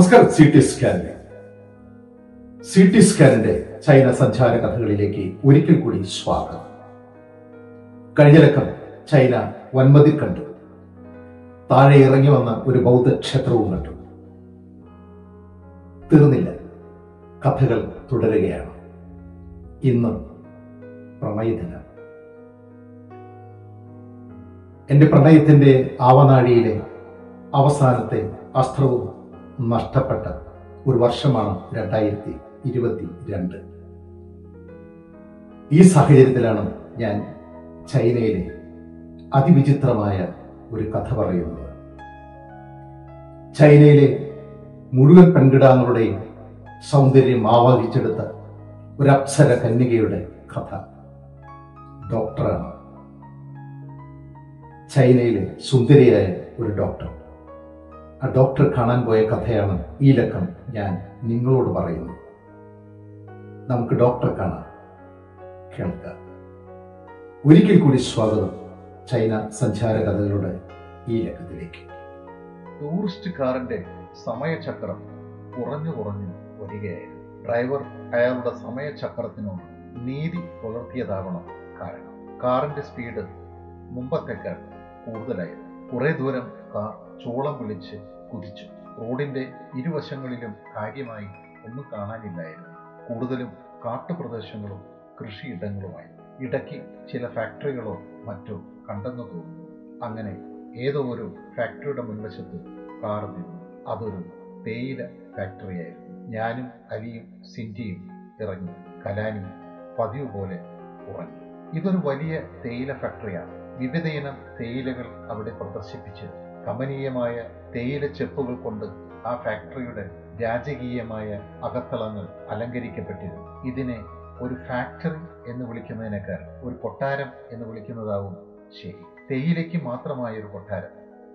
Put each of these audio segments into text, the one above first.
നമസ്കാരം C T സ്കാനിന്റെ C T സ്കാനിന്റെ ചൈന സഞ്ചാര കഥകളിലേക്ക് ഒരിക്കൽ കൂടി സ്വാഗതം. കഴിഞ്ഞ ലക്കം ചൈന വൻമതിൽ കണ്ടു. താഴെ ഇറങ്ങി വന്ന ഒരു ബൗദ്ധ ക്ഷേത്രവും കണ്ടു. തീർന്നില്ല. കഥകൾ തുടരുകയാണ്. ഇന്ന് പ്രണയദിനം. എന്റെ പ്രണയത്തിന്റെ ആവനാഴിയിലെ അവസാനത്തെ അസ്ത്രവും നഷ്ടപ്പെട്ട ഒരു വർഷമാണ് രണ്ടായിരത്തി ഇരുപത്തി രണ്ട് ഈ സാഹചര്യത്തിലാണ് ഞാൻ ചൈനയിലെ അതിവിചിത്രമായ ഒരു കഥ പറയുന്നത്. ചൈനയിലെ മുഴുവൻ പെൺകിടാങ്ങളുടെയും സൗന്ദര്യം ആവാഹിച്ചെടുത്ത ഒരു അപ്സര കന്യകയുടെ കഥ. ഡോക്ടറാണ്. ചൈനയിലെ സുന്ദരിയായ ഒരു ഡോക്ടർ. ഡോക്ടർ കാണാൻ പോയ കഥയാണ് ഈ ലക്കം ഞാൻ നിങ്ങളോട് പറയുന്നു. നമുക്ക് ഡോക്ടർ കാണാം. കേൾക്കാം. ഒരിക്കൽ കൂടി സ്വാഗതം. ചൈന സഞ്ചാര കഥകളുടെ ഈ ലക്കത്തിലേക്ക്. ടൂറിസ്റ്റ് കാറിന്റെ സമയചക്രം കുറഞ്ഞു കുറഞ്ഞു വരികയായിരുന്നു. ഡ്രൈവർ അയാളുടെ സമയചക്രത്തിനോട് നീതി പുലർത്തിയതാവണം കാരണം കാറിന്റെ സ്പീഡ് മുമ്പത്തേക്കാൾ കൂടുതലായിരുന്നു. കുറെ ദൂരം കാർ ചോളം വിളിച്ച് കുതിച്ചു. റോഡിന്റെ ഇരുവശങ്ങളിലും കാര്യമായി ഒന്നും കാണാനില്ലായിരുന്നു. കൂടുതലും കാട്ടുപ്രദേശങ്ങളും കൃഷിയിടങ്ങളുമായി. ഇടയ്ക്ക് ചില ഫാക്ടറികളോ മറ്റോ കണ്ടെന്ന് തോന്നുന്നു. അങ്ങനെ ഏതോ ഒരു ഫാക്ടറിയുടെ മുൻവശത്ത് കാർ നിന്നു. അതൊരു തേയില ഫാക്ടറിയായിരുന്നു ഞാനും അലിയും സിന്റിയും ഇറങ്ങി. കലാനി പതിവ് പോലെ ഉറങ്ങി. ഇതൊരു വലിയ തേയില ഫാക്ടറിയാണ്. വിവിധയിനം തേയിലകൾ അവിടെ പ്രദർശിപ്പിച്ച്. കമനീയമായ തേയില ചെപ്പുകൾ കൊണ്ട് ആ ഫാക്ടറിയുടെ രാജകീയമായ അകത്തളങ്ങൾ അലങ്കരിക്കപ്പെട്ടിരുന്നു. ഇതിനെ ഒരു ഫാക്ടറി എന്ന് വിളിക്കുന്നതിനേക്കാൾ ഒരു കൊട്ടാരം എന്ന് വിളിക്കുന്നതാവും ശരി. തേയിലയ്ക്ക് മാത്രമായ ഒരു കൊട്ടാരം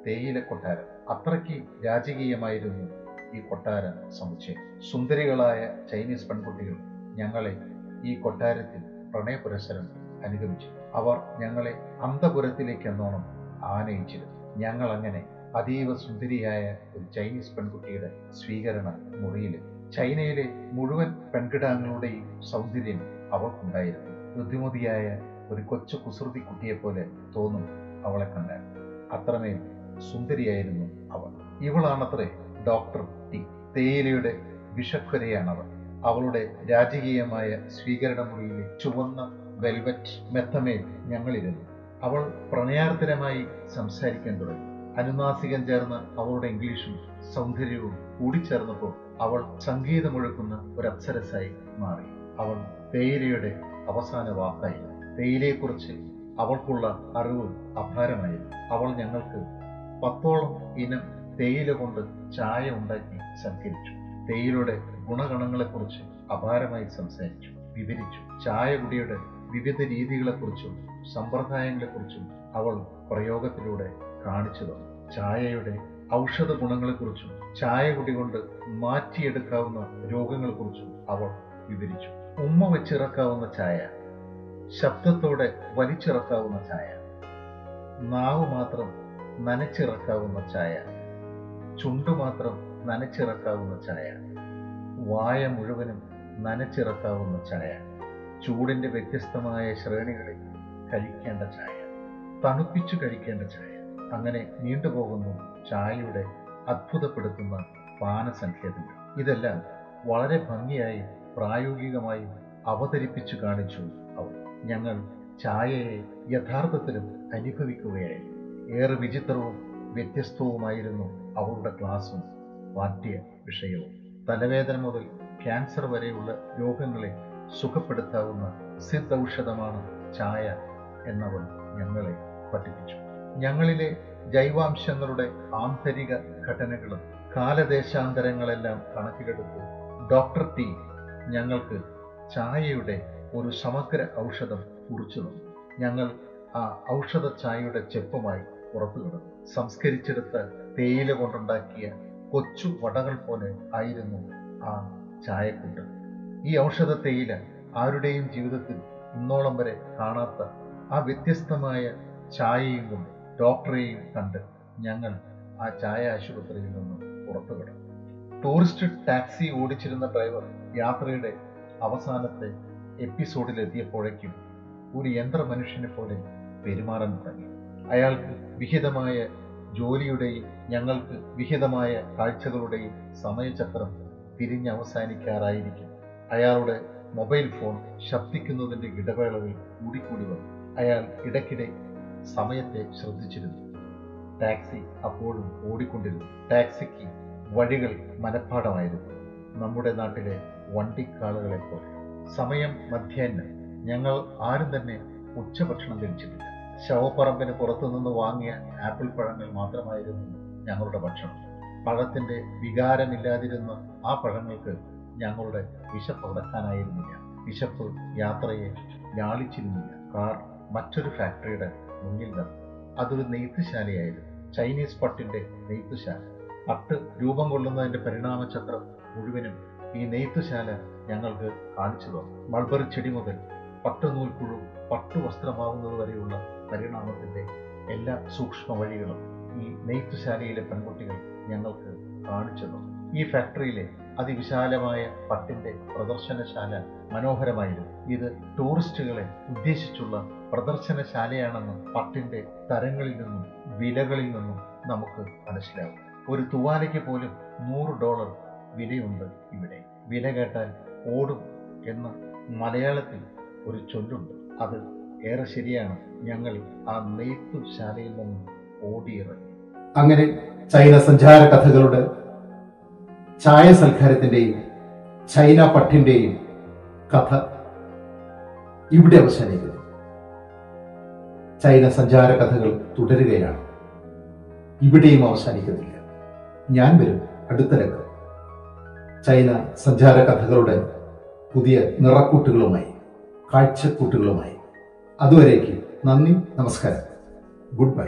തേയില കൊട്ടാരം. അത്രയ്ക്ക് രാജകീയമായിരുന്നു ഈ കൊട്ടാര സമുച്ചയം. സുന്ദരികളായ ചൈനീസ് പെൺകുട്ടികൾ ഞങ്ങളെ ഈ കൊട്ടാരത്തിൽ പ്രണയപുരസരം അനുഗമിച്ചു. അവർ ഞങ്ങളെ അന്തപുരത്തിലേക്ക് എന്നോണം ആനയിച്ചിരുന്നു. ഞങ്ങൾ അങ്ങനെ അതീവ സുന്ദരിയായ ഒരു ചൈനീസ് പെൺകുട്ടിയുടെ സ്വീകരണ മുറിയിൽ ചൈനയിലെ മുഴുവൻ പെൺകിടാങ്ങളുടെയും സൗന്ദര്യം അവൾക്കുണ്ടായിരുന്നു. ബുദ്ധിമുതിയായ ഒരു കൊച്ചു കുസൃതി കുട്ടിയെ പോലെ തോന്നും അവളെ കണ്ടാൽ അത്രമേൽ സുന്ദരിയായിരുന്നു അവൾ. ഇവളാണത്രേ ഡോക്ടർ ടി. തേയിലയുടെ വിഷക്കുരയാണവൾ അവളുടെ രാജകീയമായ സ്വീകരണ മുറിയിലെ ചുവന്ന വെൽവെറ്റ് മെത്തമേൽ ഞങ്ങളിരുന്നു. അവൾ പ്രണയാർദ്രമായി സംസാരിക്കാൻ തുടങ്ങി. അനുനാസികം ചേർന്ന് അവളുടെ ഇംഗ്ലീഷും സൗന്ദര്യവും കൂടിച്ചേർന്നപ്പോൾ അവൾ സംഗീതമൊഴുക്കുന്ന ഒരു അപ്സരസായി മാറി. അവൾ തേയിലയുടെ അവസാന വാക്കായി തേയിലയെക്കുറിച്ച് അവൾക്കുള്ള അറിവ് അപാരമായി അവൾ ഞങ്ങൾക്ക് പത്തോളം ഇനം തേയില കൊണ്ട് ചായ ഉണ്ടാക്കി സൽക്കരിച്ചു. തേയിലയുടെ ഗുണഗണങ്ങളെക്കുറിച്ച് അപാരമായി സംസാരിച്ചു വിവരിച്ചു. ചായ കുടിയുടെ വിവിധ രീതികളെക്കുറിച്ചും സമ്പ്രദായങ്ങളെക്കുറിച്ചും അവൾ പ്രയോഗത്തിലൂടെ കാണിച്ചു തന്നു ചായയുടെ ഔഷധ ഗുണങ്ങളെക്കുറിച്ചും ചായ കുടി കൊണ്ട് മാറ്റിയെടുക്കാവുന്ന രോഗങ്ങളെക്കുറിച്ചും അവൾ വിവരിച്ചു. ഉമ്മ വെച്ചിറക്കാവുന്ന ചായ ശബ്ദത്തോടെ വലിച്ചിറക്കാവുന്ന ചായ നാവ് മാത്രം നനച്ചിറക്കാവുന്ന ചായ ചുണ്ടു മാത്രം നനച്ചിറക്കാവുന്ന ചായ വായ മുഴുവനും നനച്ചിറക്കാവുന്ന ചായ ചൂടിന്റെ വ്യത്യസ്തമായ ശ്രേണികളിൽ കഴിക്കേണ്ട ചായ തണുപ്പിച്ചു കഴിക്കേണ്ട ചായ. അങ്ങനെ നീണ്ടുപോകുന്നു ചായയുടെ അത്ഭുതപ്പെടുത്തുന്ന പാനസംഖ്യതകൾ ഇതെല്ലാം വളരെ ഭംഗിയായി പ്രായോഗികമായി അവതരിപ്പിച്ചു കാണിച്ചു അവർ. ഞങ്ങൾ ചായയെ യഥാർത്ഥത്തിലും അനുഭവിക്കുകയായിരുന്നു. ഏറെ വിചിത്രവും വ്യത്യസ്തവുമായിരുന്നു അവളുടെ ക്ലാസ്സും പാഠ്യ വിഷയവും തലവേദന മുതൽ ക്യാൻസർ വരെയുള്ള രോഗങ്ങളെ സുഖപ്പെടുത്താവുന്ന സിദ്ധൌഷധമാണ് ചായ എന്നവൾ ഞങ്ങളെ പഠിപ്പിച്ചു. ഞങ്ങളിലെ ജൈവാംശങ്ങളുടെ ആന്തരിക ഘടനകളും കാലദേശാന്തരങ്ങളെല്ലാം കണക്കിലെടുത്ത് ഡോക്ടർ ടി ഞങ്ങൾക്ക് ചായയുടെ ഒരു സമഗ്ര ഔഷധം കുറിച്ചു തന്നു. ഞങ്ങൾ ആ ഔഷധ ചായയുടെ ചെപ്പുമായി പുറത്തു കിടന്നു. സംസ്കരിച്ചെടുത്ത തേയില കൊണ്ടുണ്ടാക്കിയ കൊച്ചു വടകൾ പോലെ ആയിരുന്നു ആ ചായക്കൂട്ട്. ഈ ഔഷധ തേയില ആരുടെയും ജീവിതത്തിൽ ഇന്നോളം വരെ കാണാത്ത ആ വ്യത്യസ്തമായ ചായയും കൊണ്ട് ഡോക്ടറെയും കണ്ട് ഞങ്ങൾ ആ ചായ ആശുപത്രിയിൽ നിന്ന് പുറത്തു കിടന്നു ടൂറിസ്റ്റ് ടാക്സി ഓടിച്ചിരുന്ന ഡ്രൈവർ യാത്രയുടെ അവസാനത്തെ എപ്പിസോഡിൽ എത്തിയപ്പോഴേക്കും ഒരു യന്ത്രമനുഷ്യനെ പോലെ പെരുമാറാൻ തുടങ്ങി. അയാൾക്ക് വിഹിതമായ ജോലിയുടെയും ഞങ്ങൾക്ക് വിഹിതമായ കാഴ്ചകളുടെയും സമയചക്രം തിരിഞ്ഞ് അവസാനിക്കാറായിരിക്കും അയാളുടെ മൊബൈൽ ഫോൺ ശബ്ദിക്കുന്നതിന്റെ ഇടവേളകൾ കൂടിക്കൂടി വന്നു. അയാൾ ഇടയ്ക്കിടെ സമയത്തെ ശ്രദ്ധിച്ചിരുന്നു. ടാക്സി അപ്പോഴും ഓടിക്കൊണ്ടിരുന്നു. ടാക്സിക്ക് വഴികൾ മനഃപ്പാടമായിരുന്നു. നമ്മുടെ നാട്ടിലെ വണ്ടിക്കാളുകളെ പോലെ. സമയം മധ്യാഹ്നം. ഞങ്ങൾ ആരും തന്നെ ഉച്ചഭക്ഷണം കഴിച്ചിട്ടില്ല. ശവപ്പറമ്പിന് പുറത്തുനിന്ന് വാങ്ങിയ ആപ്പിൾ പഴങ്ങൾ മാത്രമായിരുന്നു ഞങ്ങളുടെ ഭക്ഷണം. പഴത്തിന്റെ വികാരമില്ലാതിരുന്ന ആ പഴങ്ങൾക്ക് ഞങ്ങളുടെ വിശപ്പ് അടക്കാനായിരുന്നില്ല. വിശപ്പ് യാത്രയെ ലാളിച്ചിരുന്നില്ല. കാർ മറ്റൊരു ഫാക്ടറിയുടെ മുന്നിൽ നിർത്തി അതൊരു നെയ്ത്തുശാലയായിരുന്നു. ചൈനീസ് പട്ടിന്റെ നെയ്ത്തുശാല. പട്ട് രൂപം കൊള്ളുന്നതിന്റെ പരിണാമചക്രം മുഴുവനും ഈ നെയ്ത്തുശാല ഞങ്ങൾക്ക് കാണിച്ചു തന്നു. മൾബറി ചെടി മുതൽ പട്ടുനൂൽപ്പുഴു പട്ടുവസ്ത്രമാവുന്നത് വരെയുള്ള പരിണാമത്തിന്റെ എല്ലാ സൂക്ഷ്മ വഴികളും ഈ നെയ്ത്തുശാലയിലെ പെൺകുട്ടികൾ ഞങ്ങൾക്ക് കാണിച്ചു തന്നു. ഈ ഫാക്ടറിയിലെ അതിവിശാലമായ പട്ടിന്റെ പ്രദർശനശാല മനോഹരമായിരുന്നു. ഇത് ടൂറിസ്റ്റുകളെ ഉദ്ദേശിച്ചുള്ള പ്രദർശനശാലയാണെന്ന് പട്ടിന്റെ തരങ്ങളിൽ നിന്നും വിലകളിൽ നിന്നും നമുക്ക് മനസ്സിലാവും ഒരു തുവാലയ്ക്ക് പോലും നൂറ് ഡോളർ വിലയുണ്ട് ഇവിടെ. വില കേട്ടാൽ ഓടും എന്ന മലയാളത്തിൽ ഒരു ചൊല്ലുണ്ട്. അത് ഏറെ ശരിയാണ്. ഞങ്ങൾ ആ നെയ്ത്തുശാലയിൽ നിന്നും ഓടിയിറങ്ങി. അങ്ങനെ ചൈന സഞ്ചാര കഥകളുടെ ചായ സൽക്കാരത്തിന്റെയും ചൈന പട്ടിന്റെയും കഥ ഇവിടെ അവസാനിക്കുന്നു. ചൈന സഞ്ചാര കഥകൾ തുടരുകയാണ്. ഇവിടെയും അവസാനിക്കുന്നില്ല. ഞാൻ വരും. അടുത്ത രംഗം. ചൈന സഞ്ചാര കഥകളുടെ പുതിയ നിറക്കൂട്ടുകളുമായി കാഴ്ചക്കൂട്ടുകളുമായി. അതുവരേക്ക് നന്ദി നമസ്കാരം. Good bye.